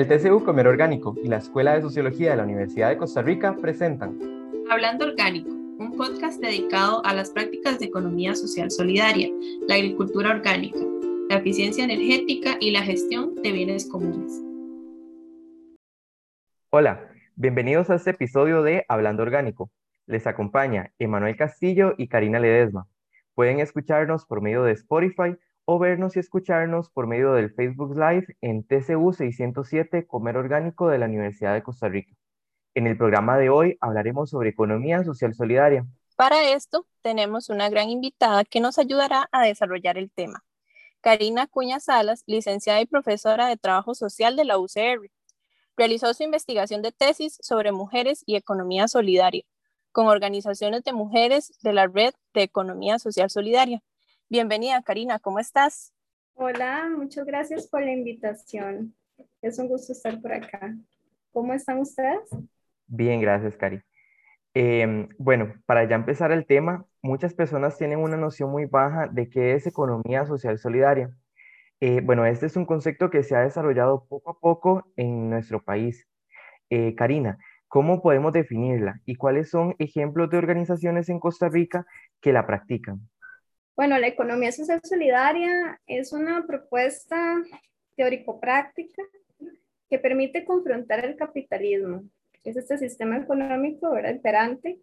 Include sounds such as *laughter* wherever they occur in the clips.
El TCU Comer Orgánico y la Escuela de Sociología de la Universidad de Costa Rica presentan Hablando Orgánico, un podcast dedicado a las prácticas de economía social solidaria, la agricultura orgánica, la eficiencia energética y la gestión de bienes comunes. Hola, bienvenidos a este episodio de Hablando Orgánico. Les acompaña Emanuel Castillo y Karina Ledesma. Pueden escucharnos por medio de Spotify o vernos y escucharnos por medio del Facebook Live en TCU 607 Comer Orgánico de la Universidad de Costa Rica. En el programa de hoy hablaremos sobre economía social solidaria. Para esto tenemos una gran invitada que nos ayudará a desarrollar el tema. Karina Cuña Salas, licenciada y profesora de Trabajo Social de la UCR. Realizó su investigación de tesis sobre mujeres y economía solidaria con organizaciones de mujeres de la Red de Economía Social Solidaria Bienvenida, Karina, ¿cómo estás? Hola, muchas gracias por la invitación. Es un gusto estar por acá. ¿Cómo están ustedes? Bien, gracias, Cari. Em, bueno, para ya empezar el tema, muchas personas tienen una noción muy baja de qué es economía social solidaria. Eh, bueno, este es un concepto que se ha desarrollado poco a poco en nuestro país. Eh, Karina, ¿cómo podemos definirla y cuáles son ejemplos de organizaciones en Costa Rica que la practican? Bueno, la economía social solidaria es una propuesta teórico-práctica que permite confrontar el capitalismo. Es este sistema económico ¿verdad? imperante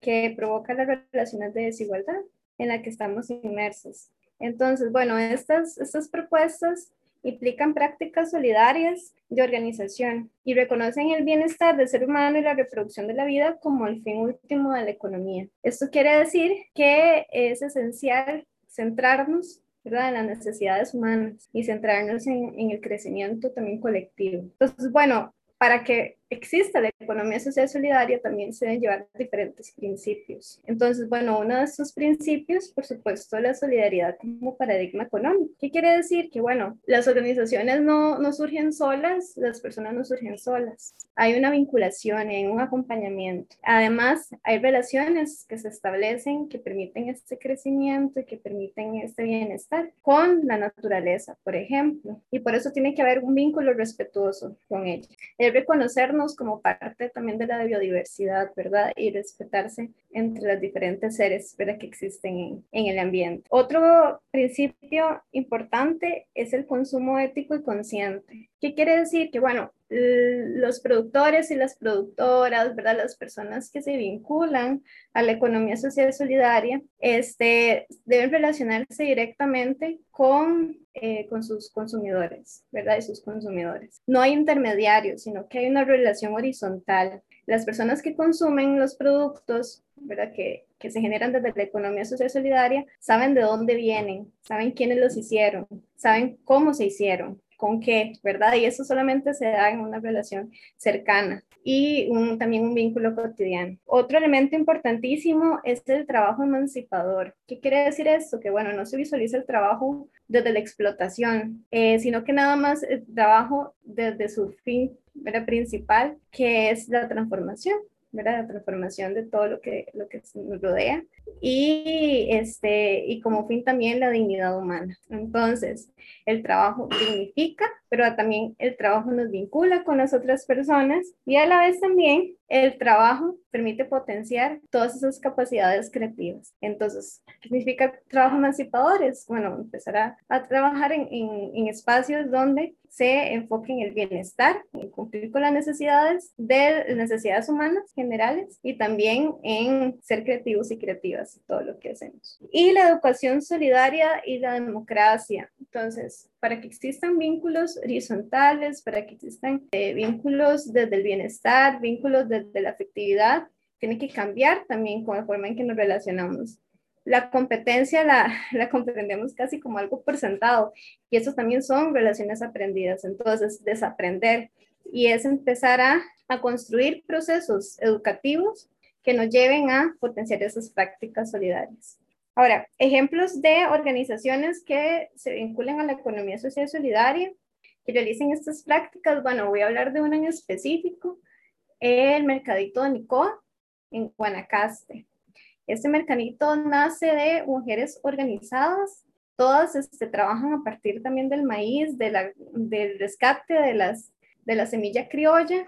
que provoca las relaciones de desigualdad en la que estamos inmersos. Entonces, bueno, estas, estas propuestas implican prácticas solidarias de organización y reconocen el bienestar del ser humano y la reproducción de la vida como el fin último de la economía. Esto quiere decir que es esencial centrarnos ¿verdad? en las necesidades humanas y centrarnos en, en el crecimiento también colectivo. Entonces, bueno, para que exista la economía social solidaria, también se deben llevar diferentes principios. Entonces, bueno, uno de estos principios, por supuesto, la solidaridad como paradigma económico. ¿Qué quiere decir? Que, bueno, las organizaciones no, no surgen solas, las personas no surgen solas. Hay una vinculación, hay un acompañamiento. Además, hay relaciones que se establecen que permiten este crecimiento y que permiten este bienestar con la naturaleza, por ejemplo. Y por eso tiene que haber un vínculo respetuoso con ella. Es reconocer como parte también de la biodiversidad, ¿verdad? Y respetarse entre los diferentes seres ¿verdad? que existen en, en el ambiente. Otro principio importante es el consumo ético y consciente. ¿Qué quiere decir? Que, bueno, los productores y las productoras, ¿verdad? Las personas que se vinculan a la economía social solidaria, este, deben relacionarse directamente con, eh, con sus consumidores, ¿verdad? Y sus consumidores. No hay intermediarios, sino que hay una relación horizontal. Las personas que consumen los productos, ¿verdad? Que, que se generan desde la economía social solidaria, saben de dónde vienen, saben quiénes los hicieron, saben cómo se hicieron, con qué, ¿verdad? Y eso solamente se da en una relación cercana y también un vínculo cotidiano. Otro elemento importantísimo es el trabajo emancipador. ¿Qué quiere decir esto? Que bueno, no se visualiza el trabajo desde la explotación, eh, sino que nada más el trabajo desde su fin principal, que es la transformación. La transformación de todo lo que, lo que nos rodea y, este, y como fin también la dignidad humana. Entonces, el trabajo dignifica, pero también el trabajo nos vincula con las otras personas y a la vez también el trabajo permite potenciar todas esas capacidades creativas. Entonces, ¿qué significa trabajo emancipadores? Bueno, empezar a, trabajar en, en, en, espacios donde se enfoque en el bienestar, en cumplir con las necesidades de necesidades humanas generales y también en ser creativos y creativas todo lo que hacemos. Y la educación solidaria y la democracia. Entonces, para que existan vínculos horizontales, para que existan eh, vínculos desde el bienestar, vínculos desde la afectividad, tiene que cambiar también con la forma en que nos relacionamos. La competencia la, *laughs* comprendemos casi como algo por sentado y eso también son relaciones aprendidas. Entonces, desaprender y es empezar a construir procesos educativos que nos lleven a potenciar esas prácticas solidarias. Ahora, ejemplos de organizaciones que se vinculan a la economía social solidaria, que realicen estas prácticas. Bueno, voy a hablar de una en específico, el Mercadito de Nicoa, en Guanacaste. Este mercadito nace de mujeres organizadas, todas este, trabajan a partir también del maíz, de del rescate de las, de la semilla criolla,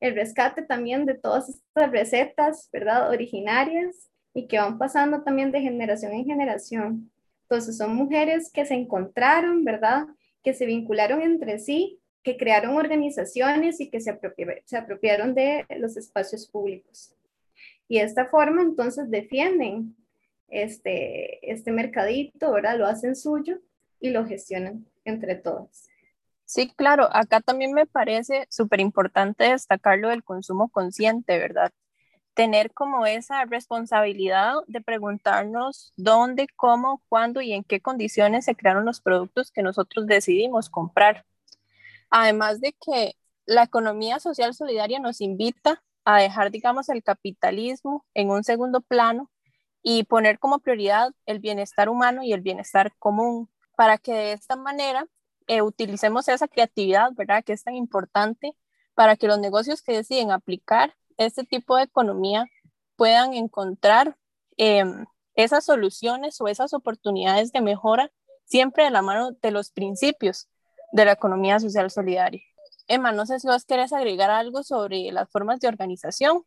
el rescate también de todas estas recetas, ¿verdad? Originarias y que van pasando también de generación en generación. Entonces son mujeres que se encontraron, ¿verdad? Que se vincularon entre sí, que crearon organizaciones y que se, se apropiaron de los espacios públicos. Y de esta forma entonces defienden este, este mercadito, ¿verdad? Lo hacen suyo y lo gestionan entre todas. Sí, claro, acá también me parece súper importante destacar lo del consumo consciente, ¿verdad? Tener como esa responsabilidad de preguntarnos dónde, cómo, cuándo y en qué condiciones se crearon los productos que nosotros decidimos comprar. Además de que la economía social solidaria nos invita a dejar, digamos, el capitalismo en un segundo plano y poner como prioridad el bienestar humano y el bienestar común, para que de esta manera eh, utilicemos esa creatividad, ¿verdad? Que es tan importante para que los negocios que deciden aplicar este tipo de economía puedan encontrar em, esas soluciones o esas oportunidades de mejora siempre de la mano de los principios de la economía social solidaria. Emma, no sé si vos querés agregar algo sobre las formas de organización.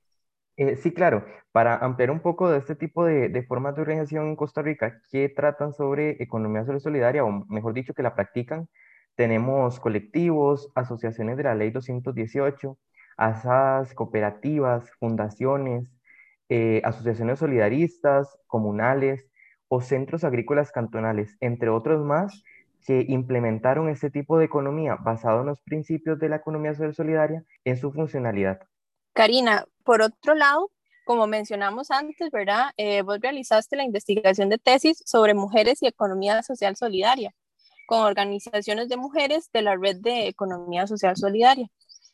Eh, sí, claro. Para ampliar un poco de este tipo de, de, formas de organización en Costa Rica que tratan sobre economía social solidaria, o mejor dicho, que la practican, tenemos colectivos, asociaciones de la ley 218, asas cooperativas, fundaciones, eh, asociaciones solidaristas, comunales o centros agrícolas cantonales, entre otros más, que implementaron este tipo de economía basado en los principios de la economía social solidaria en su funcionalidad. Karina, por otro lado, como mencionamos antes, ¿verdad? Eh, vos realizaste la investigación de tesis sobre mujeres y economía social solidaria con organizaciones de mujeres de la Red de Economía Social Solidaria.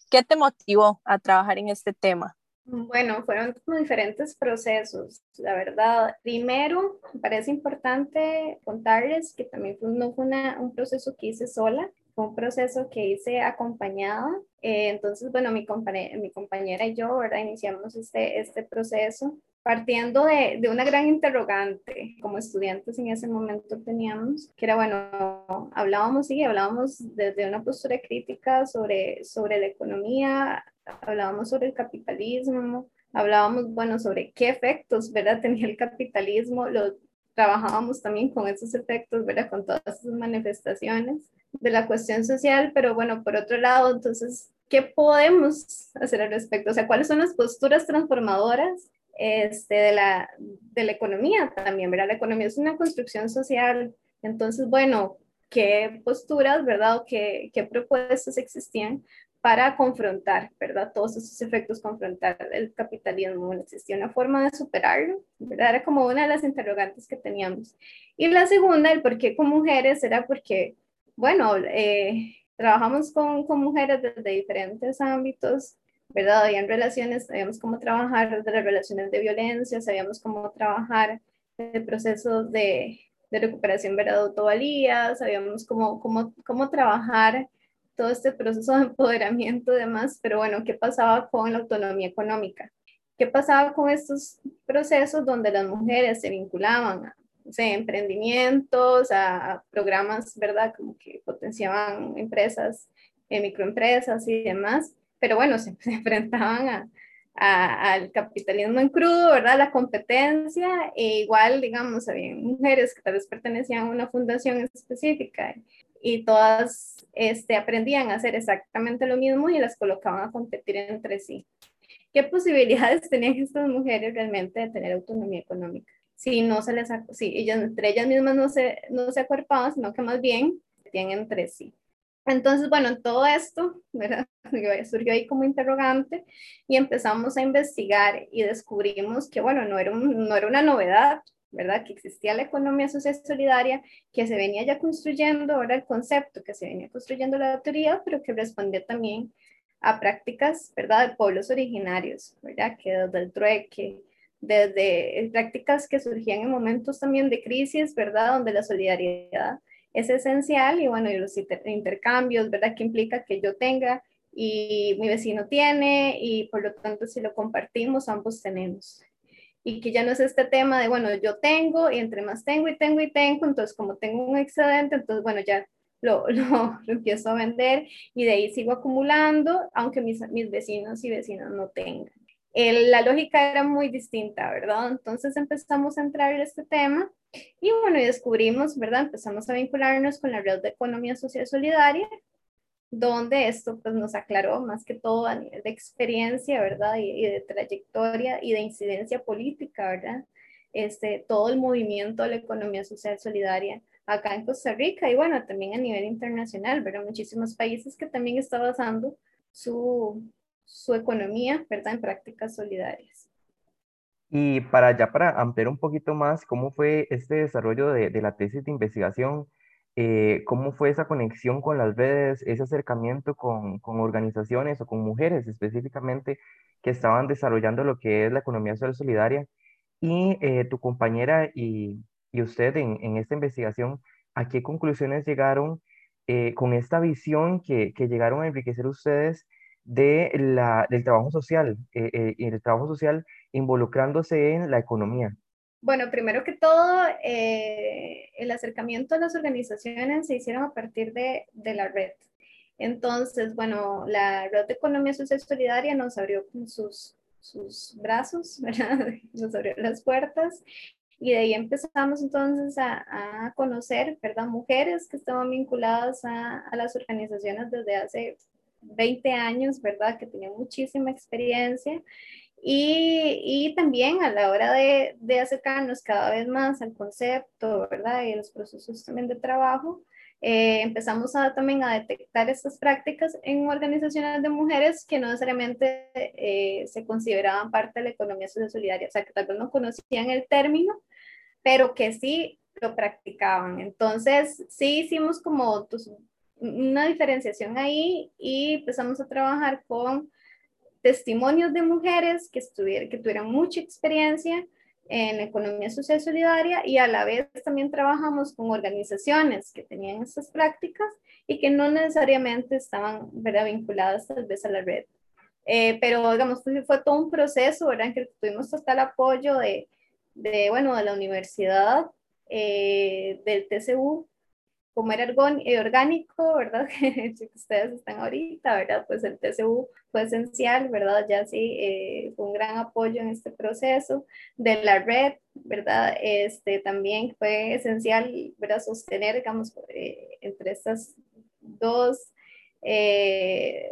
¿Qué te motivó a trabajar en este tema? Bueno, fueron como diferentes procesos, la verdad. Primero, me parece importante contarles que también no fue un proceso que hice sola, fue un proceso que hice acompañada. Eh, entonces, bueno, mi, mi compañera y yo, ¿verdad? Iniciamos este, este proceso partiendo de, de, una gran interrogante como estudiantes en ese momento teníamos, que era, bueno, hablábamos, sí, hablábamos desde una postura crítica sobre, sobre la economía, hablábamos sobre el capitalismo, hablábamos, bueno, sobre qué efectos, ¿verdad? *laughs* Tenía el capitalismo, lo trabajábamos también con esos efectos, ¿verdad? Con todas esas manifestaciones de la cuestión social, pero bueno, por otro lado, entonces, ¿qué podemos hacer al respecto? O sea, ¿cuáles son las posturas transformadoras este, de, la, de la economía también, ¿verdad? La economía es una construcción social, entonces, bueno, ¿qué posturas, verdad? O qué, qué propuestas existían para confrontar, ¿verdad? Todos esos efectos, confrontar el capitalismo. existía una forma de superarlo, ¿verdad? Era como una de las interrogantes que teníamos. Y la segunda, el por qué con mujeres, era porque, bueno, eh, trabajamos con, con mujeres desde diferentes ámbitos, ¿verdad? Habían relaciones, sabíamos cómo trabajar de las relaciones de violencia, sabíamos cómo trabajar el proceso de, de recuperación, ¿verdad? De autovalía, sabíamos cómo, cómo, cómo trabajar todo este proceso de empoderamiento y demás, pero bueno, ¿qué pasaba con la autonomía económica? ¿Qué pasaba con estos procesos donde las mujeres se vinculaban a emprendimientos, a programas, ¿verdad? Como que potenciaban empresas, eh, microempresas y demás pero bueno, *laughs* se, enfrentaban a, al capitalismo en crudo, ¿verdad? La competencia, e igual, digamos, había mujeres que tal vez pertenecían a una fundación específica y todas este, aprendían a hacer exactamente lo mismo y las colocaban a competir entre sí. ¿Qué posibilidades *laughs* tenían estas mujeres realmente de tener autonomía económica? Si no se les, si ellas, entre ellas mismas no se, no se acuerpaban, sino que más bien tienen entre sí. Entonces, bueno, todo esto ¿verdad? *laughs* surgió ahí como interrogante y empezamos a investigar y descubrimos que, bueno, no era, no era una novedad, ¿verdad? Que existía la economía social solidaria, que se venía ya construyendo, ahora el concepto, que se venía construyendo la teoría, pero que respondía también a prácticas, ¿verdad? De pueblos originarios, ¿verdad? Que desde el trueque, desde prácticas que surgían en momentos también de crisis, ¿verdad? Donde la solidaridad es esencial y bueno, y los intercambios, ¿verdad? Que implica que yo tenga y mi vecino tiene y por lo tanto si lo compartimos, ambos tenemos. Y que ya no es este tema de, bueno, yo tengo y entre más tengo y tengo y tengo, entonces como tengo un excedente, entonces bueno, ya lo, *laughs* lo, empiezo a vender y de ahí sigo acumulando, aunque mis, mis vecinos y vecinas no tengan. La lógica era muy distinta, ¿verdad? Entonces empezamos a entrar en este tema y bueno, y descubrimos, ¿verdad? Empezamos a vincularnos con la red de economía social solidaria, donde esto pues nos aclaró más que todo a nivel de experiencia, ¿verdad? Y, y de trayectoria y de incidencia política, ¿verdad? Este, todo el movimiento de la economía social solidaria acá en Costa Rica y bueno, también a nivel internacional, ¿verdad? Muchísimos países que también están basando su, su economía, ¿verdad? En prácticas solidarias. Y para ya para ampliar un poquito más, ¿cómo fue este desarrollo de, de la tesis de investigación? Eh, ¿Cómo fue esa conexión con las redes, ese acercamiento con, con, organizaciones o con mujeres específicamente que estaban desarrollando lo que es la economía social solidaria? Y eh, tu compañera y, y usted en, en, esta investigación, ¿a qué conclusiones llegaron eh, con esta visión que, que, llegaron a enriquecer ustedes de la, del trabajo social y el trabajo social involucrándose en la economía? Bueno, primero que todo, eh, el acercamiento a las organizaciones se hicieron a partir de, de, la red. Entonces, bueno, la red de economía social solidaria nos abrió sus, sus brazos, *laughs* ¿verdad? nos abrió las puertas y de ahí empezamos entonces a, a conocer, ¿verdad? Mujeres que estaban vinculadas a, a, las organizaciones desde hace 20 años, ¿verdad? Que tenían muchísima experiencia y, y, también a la hora de, de, acercarnos cada vez más al concepto, ¿verdad? Y los procesos también de trabajo, eh, empezamos a, también a detectar estas prácticas en organizaciones de mujeres que no necesariamente eh, se consideraban parte de la economía social solidaria, o sea, que tal vez no conocían el término, pero que sí lo practicaban. Entonces, sí hicimos como una diferenciación ahí y empezamos a trabajar con testimonios de mujeres que, que tuvieran mucha experiencia en economía social solidaria y a la vez también trabajamos con organizaciones que tenían estas prácticas y que no necesariamente estaban ¿verdad? vinculadas tal vez a la red. Eh, pero digamos, fue, fue, todo un proceso, ¿verdad? En que tuvimos hasta el apoyo de, de bueno, de la universidad, eh, del TCU, como era eh, orgánico, ¿verdad? *laughs* que ustedes están ahorita, ¿verdad? Pues el TCU fue esencial, ¿verdad? Ya sí, eh, fue un gran apoyo en este proceso. De la red, ¿verdad? Este también fue esencial, ¿verdad? Sostener, digamos, eh, entre estas dos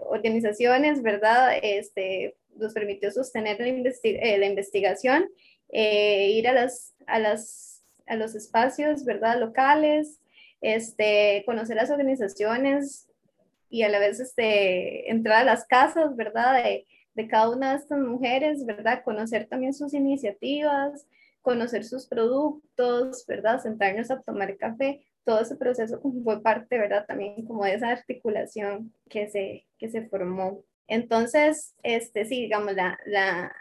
organizaciones, ¿verdad? Este, nos permitió sostener la, la investigación, ir a, las, a, las, a los espacios, ¿verdad? Locales, este, conocer las organizaciones y a la vez este, entrar a las casas, ¿verdad? De, de cada una de estas mujeres, ¿verdad? Conocer también sus iniciativas, conocer sus productos, ¿verdad? Sentarnos a tomar café. Todo ese proceso fue parte, ¿verdad? También como de esa articulación que se, que se formó. Entonces, este, sí, digamos, la, la,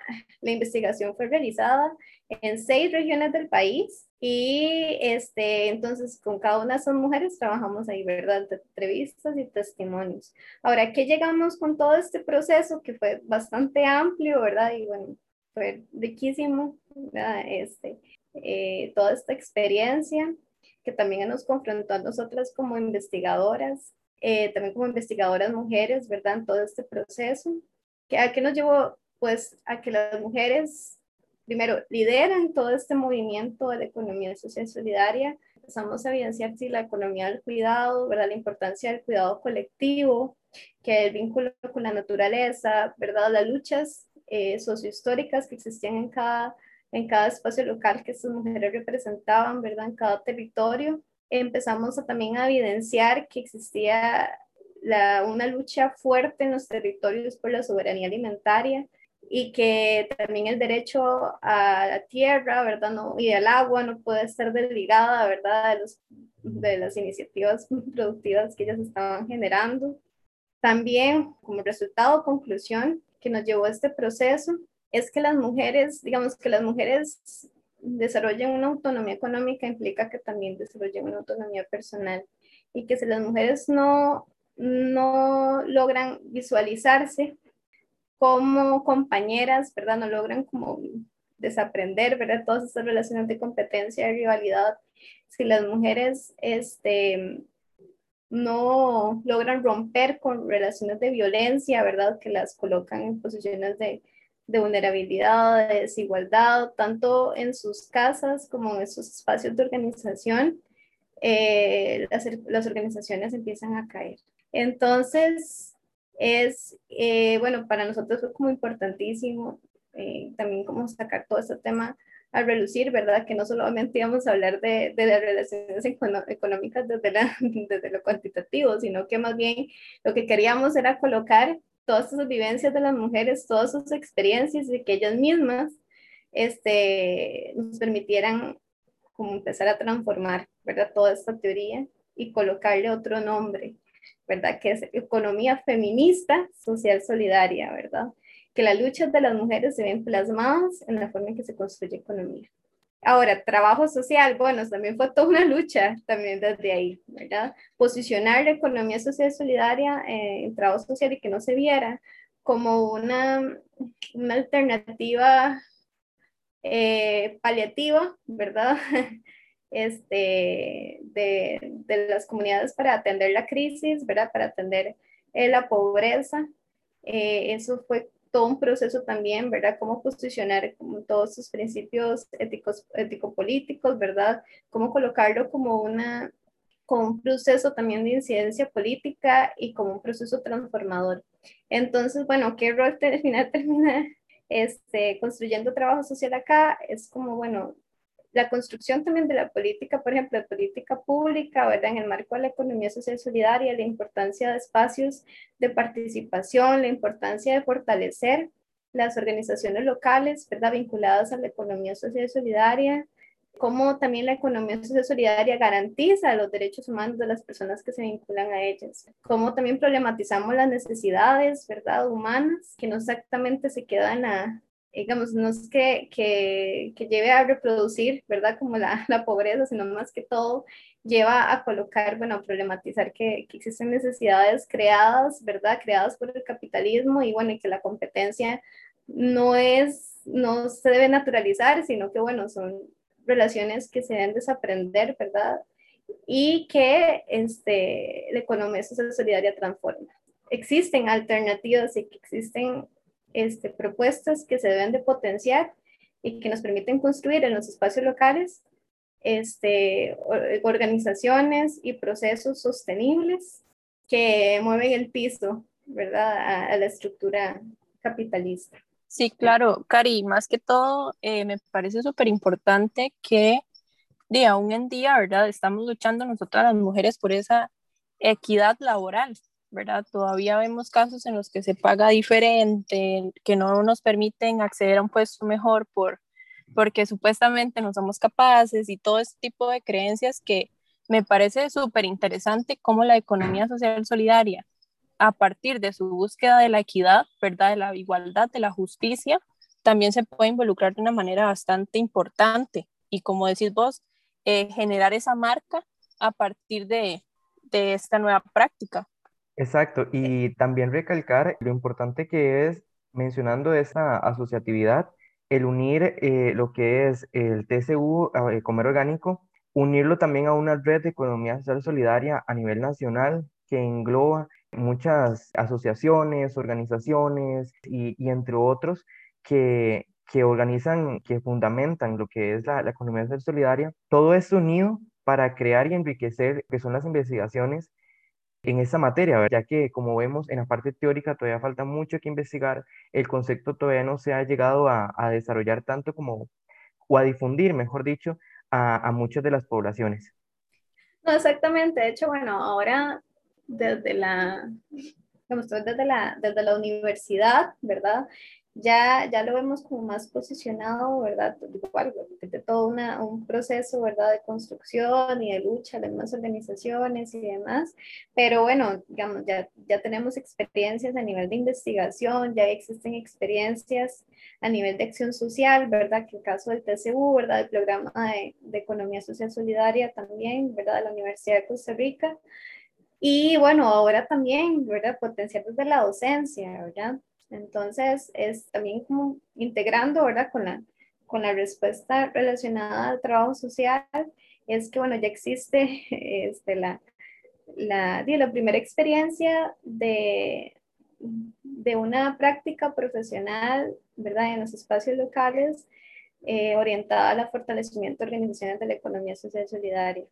la investigación fue realizada en seis regiones del país y este, entonces con cada una de esas mujeres trabajamos ahí, ¿verdad? De entrevistas y testimonios. Ahora, ¿qué llegamos con todo este proceso que fue bastante amplio, ¿verdad? Y bueno, fue riquísimo, ¿verdad? Este, eh, toda esta experiencia que también nos confrontó a nosotras como investigadoras, eh, también como investigadoras mujeres, ¿verdad? En todo este proceso. ¿Qué, ¿A qué nos llevó? Pues a que las mujeres primero, lideran todo este movimiento de la economía social solidaria. Empezamos a evidenciar si la economía del cuidado, ¿verdad? la importancia del cuidado colectivo, que el vínculo con la naturaleza, ¿verdad? las luchas eh, sociohistóricas que existían en cada, en cada espacio local que estas mujeres representaban, ¿verdad? en cada territorio. Empezamos a, también a evidenciar que existía la, una lucha fuerte en los territorios por la soberanía alimentaria, y que también el derecho a la tierra, ¿verdad? No, y al agua no puede estar desligada, ¿verdad? De, los, de las iniciativas productivas que ellas estaban generando. También, como resultado, conclusión que nos llevó a este proceso, es que las mujeres, digamos que las mujeres desarrollen una autonomía económica implica que también desarrollen una autonomía personal y que si las mujeres no, no logran visualizarse como compañeras, ¿verdad? No logran como desaprender, ¿verdad? Todas esas relaciones de competencia y rivalidad. Si las mujeres este, no logran romper con relaciones de violencia, ¿verdad? Que las colocan en posiciones de, de vulnerabilidad, de desigualdad, tanto en sus casas como en esos espacios de organización, eh, las, organizaciones empiezan a caer. Entonces, es, eh, bueno, para nosotros fue como importantísimo eh, también como sacar todo este tema a relucir, ¿verdad? Que no solamente íbamos a hablar de, de las relaciones económicas desde, la, *laughs* desde lo cuantitativo, sino que más bien lo que queríamos era colocar todas esas vivencias de las mujeres, todas sus experiencias y que ellas mismas este, nos permitieran como empezar a transformar, ¿verdad? Toda esta teoría y colocarle otro nombre, ¿verdad? Que es economía feminista, social, solidaria, ¿verdad? Que las luchas de las mujeres se ven plasmadas en la forma en que se construye economía. Ahora, trabajo social, bueno, también fue toda una lucha también desde ahí, ¿verdad? Posicionar la economía social solidaria eh, en trabajo social y que no se viera como una, una alternativa eh, paliativa, ¿verdad? *laughs* Este, de, de, las comunidades para atender la crisis, ¿verdad? Para atender eh, la pobreza. eso fue todo un proceso también, ¿verdad? Cómo posicionar todos sus principios éticos, ético-políticos, ¿verdad? Cómo colocarlo como, una, como un proceso también de incidencia política y como un proceso transformador. Entonces, bueno, ¿qué rol final *laughs* termina este, construyendo trabajo social acá? Es como, bueno, la construcción también de la política, por ejemplo, de política pública, ¿verdad? En el marco de la economía social solidaria, la importancia de espacios de participación, la importancia de fortalecer las organizaciones locales, ¿verdad? Vinculadas a la economía social solidaria, cómo también la economía social solidaria garantiza los derechos humanos de las personas que se vinculan a ellas, cómo también problematizamos las necesidades, ¿verdad? Humanas, que no exactamente se quedan a, digamos, no es que, que, que, lleve a reproducir, ¿verdad? Como la, *laughs* la, pobreza, sino más que todo lleva a colocar, bueno, a problematizar que, que, existen necesidades creadas, ¿verdad? Creadas por el capitalismo y bueno, y que la competencia no es, no se debe naturalizar, sino que bueno, son relaciones que se deben desaprender, ¿verdad? Y que este, la economía social solidaria transforma. Existen alternativas y que existen este, propuestas que se deben de potenciar y que nos permiten construir en los espacios locales este, organizaciones y procesos sostenibles que mueven el piso, ¿verdad?, a, la estructura capitalista. Sí, claro, Cari, más que todo, eh, me parece súper importante que de aún en día, ¿verdad? Estamos luchando nosotras las mujeres por esa equidad laboral, ¿verdad? Todavía vemos casos en los que se paga diferente, que no nos permiten acceder a un puesto mejor por, porque supuestamente no somos capaces y todo ese tipo de creencias que me parece súper interesante cómo la economía social solidaria, a partir de su búsqueda de la equidad, ¿verdad? De la igualdad, de la justicia, también se puede involucrar de una manera bastante importante y como decís vos, eh, generar esa marca a partir de, de esta nueva práctica. Exacto, y también recalcar lo importante que es, mencionando esa asociatividad, el unir eh, lo que es el TCU, el comer orgánico, unirlo también a una red de economía social solidaria a nivel nacional que engloba muchas asociaciones, organizaciones y, y entre otros que, que, organizan, que fundamentan lo que es la, la economía social solidaria. Todo esto unido para crear y enriquecer, que son las investigaciones en esa materia, ya que como vemos en la parte teórica todavía falta mucho que investigar, el concepto todavía no se ha llegado a, desarrollar tanto como, o a difundir, mejor dicho, a, muchas de las poblaciones. No, exactamente, de hecho, bueno, ahora desde la, desde la, desde la universidad, ¿verdad? Ya, ya lo vemos como más posicionado, ¿verdad? Igual, de todo una, un proceso, ¿verdad? De construcción y de lucha de más organizaciones y demás. Pero bueno, digamos, ya, ya tenemos experiencias a nivel de investigación, ya existen experiencias a nivel de acción social, ¿verdad? Que el caso del TCU, ¿verdad? El programa de, de Economía Social Solidaria también, ¿verdad? De la Universidad de Costa Rica. Y bueno, ahora también, ¿verdad? Potenciar desde la docencia, ¿verdad? Entonces, es también como integrando, ¿verdad? Con la, con la respuesta relacionada al trabajo social, es que, bueno, ya existe *laughs* este, la, la, la primera experiencia de, de una práctica profesional, ¿verdad? En los espacios locales eh, orientada al fortalecimiento de organizaciones de la economía social solidaria,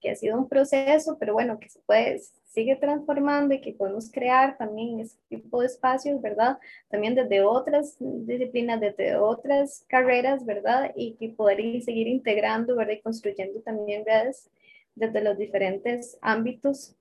que ha sido un proceso, pero bueno, que se puede, sigue transformando y que podemos crear también ese tipo de espacios, ¿verdad? También desde otras disciplinas, desde otras carreras, ¿verdad? Y que poder seguir integrando, ¿verdad? Y construyendo también redes desde los diferentes ámbitos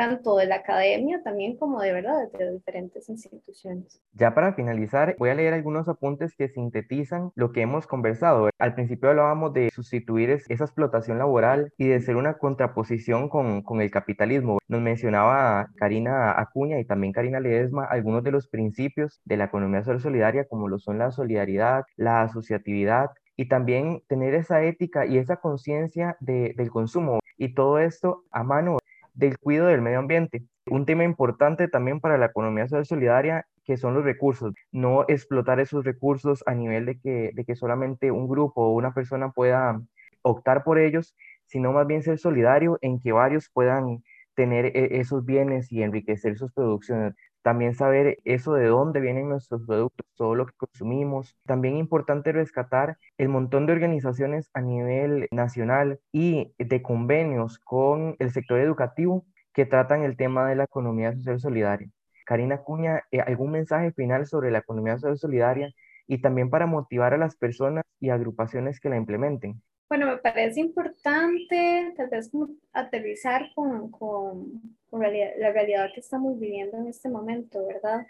tanto de la academia también como de verdad de diferentes instituciones. Ya para finalizar, voy a leer algunos apuntes que sintetizan lo que hemos conversado. Al principio hablábamos de sustituir esa explotación laboral y de ser una contraposición con, con el capitalismo. Nos mencionaba Karina Acuña y también Karina Ledesma algunos de los principios de la economía solidaria como lo son la solidaridad, la asociatividad, y también tener esa ética y esa conciencia de, del consumo y todo esto a mano del cuidado del medio ambiente. Un tema importante también para la economía social solidaria que son los recursos, no explotar esos recursos a nivel de que, de que solamente un grupo o una persona pueda optar por ellos, sino más bien ser solidario en que varios puedan tener e, esos bienes y enriquecer sus producciones. También saber eso de dónde vienen nuestros productos, todo lo que consumimos. También importante rescatar el montón de organizaciones a nivel nacional y de convenios con el sector educativo que tratan el tema de la economía social solidaria. Karina Cuña, eh, ¿algún mensaje final sobre la economía social solidaria y también para motivar a las personas y agrupaciones que la implementen? Bueno, me parece importante tal vez aterrizar con, con, con la realidad que estamos viviendo en este momento, ¿verdad?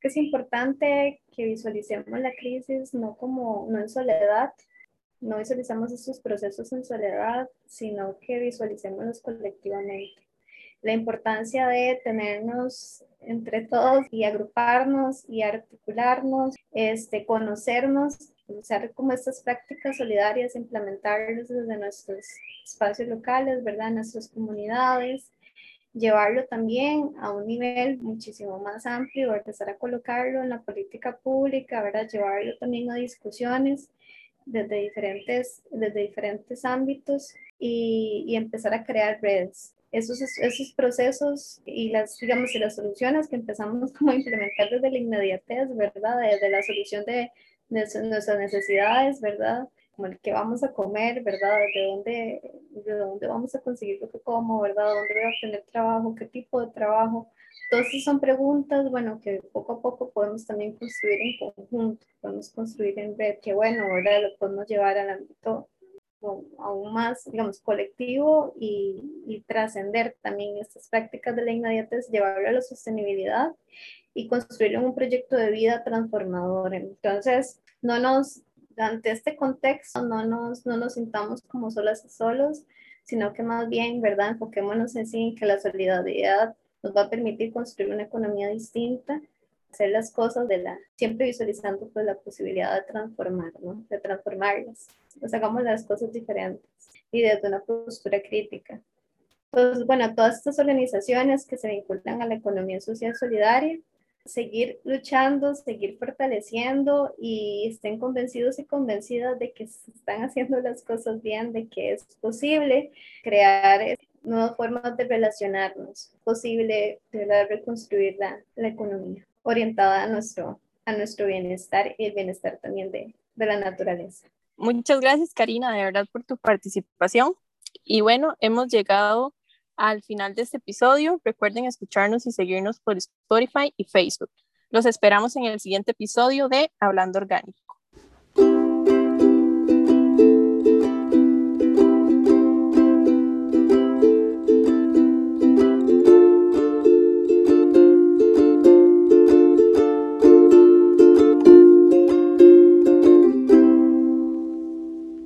Que es importante que visualicemos la crisis no como, no en soledad, no visualizamos estos procesos en soledad, sino que visualicémoslos colectivamente. La importancia de tenernos entre todos y agruparnos y articularnos, este, conocernos usar como estas prácticas solidarias, implementarlas desde nuestros espacios locales, ¿verdad? Nuestras comunidades, llevarlo también a un nivel muchísimo más amplio, empezar a colocarlo en la política pública, ¿verdad? Llevarlo también a discusiones desde diferentes, desde diferentes ámbitos y, y empezar a crear redes. Esos, esos procesos y las, digamos, y las soluciones que empezamos *laughs* como a implementar desde la inmediatez, ¿verdad? Desde la solución de nuestras necesidades, ¿verdad? Como el que vamos a comer, ¿verdad? ¿De dónde, de dónde vamos a conseguir lo que como, ¿verdad? ¿Dónde voy a obtener trabajo? ¿Qué tipo de trabajo? Entonces son preguntas, bueno, que poco a poco podemos también construir en conjunto, podemos construir en red, que bueno, ¿verdad? Lo podemos llevar al ámbito aún más, digamos, colectivo y, y trascender también estas prácticas de la inmediatez, llevarlo a la sostenibilidad y construir un proyecto de vida transformador. Entonces, no nos, ante este contexto, no nos, no nos sintamos como solas y solos, sino que más bien, ¿verdad? Enfoquémonos en sí, que la solidaridad nos va a permitir construir una economía distinta, hacer las cosas de la, siempre visualizando pues la posibilidad de transformar, ¿no? De transformarlas. Pues hagamos las cosas diferentes y desde una postura crítica. Entonces, bueno, todas estas organizaciones que se vinculan a la economía social solidaria, seguir luchando, seguir fortaleciendo y estén convencidos y convencidas de que se están haciendo las cosas bien, de que es posible crear nuevas formas de relacionarnos, posible de reconstruir la, la, economía orientada a nuestro, a nuestro bienestar y el bienestar también de, de la naturaleza. Muchas gracias, Karina, de verdad, por tu participación. Y bueno, hemos llegado al final de este episodio. Recuerden escucharnos y seguirnos por Spotify y Facebook. Los esperamos en el siguiente episodio de Hablando Orgánico.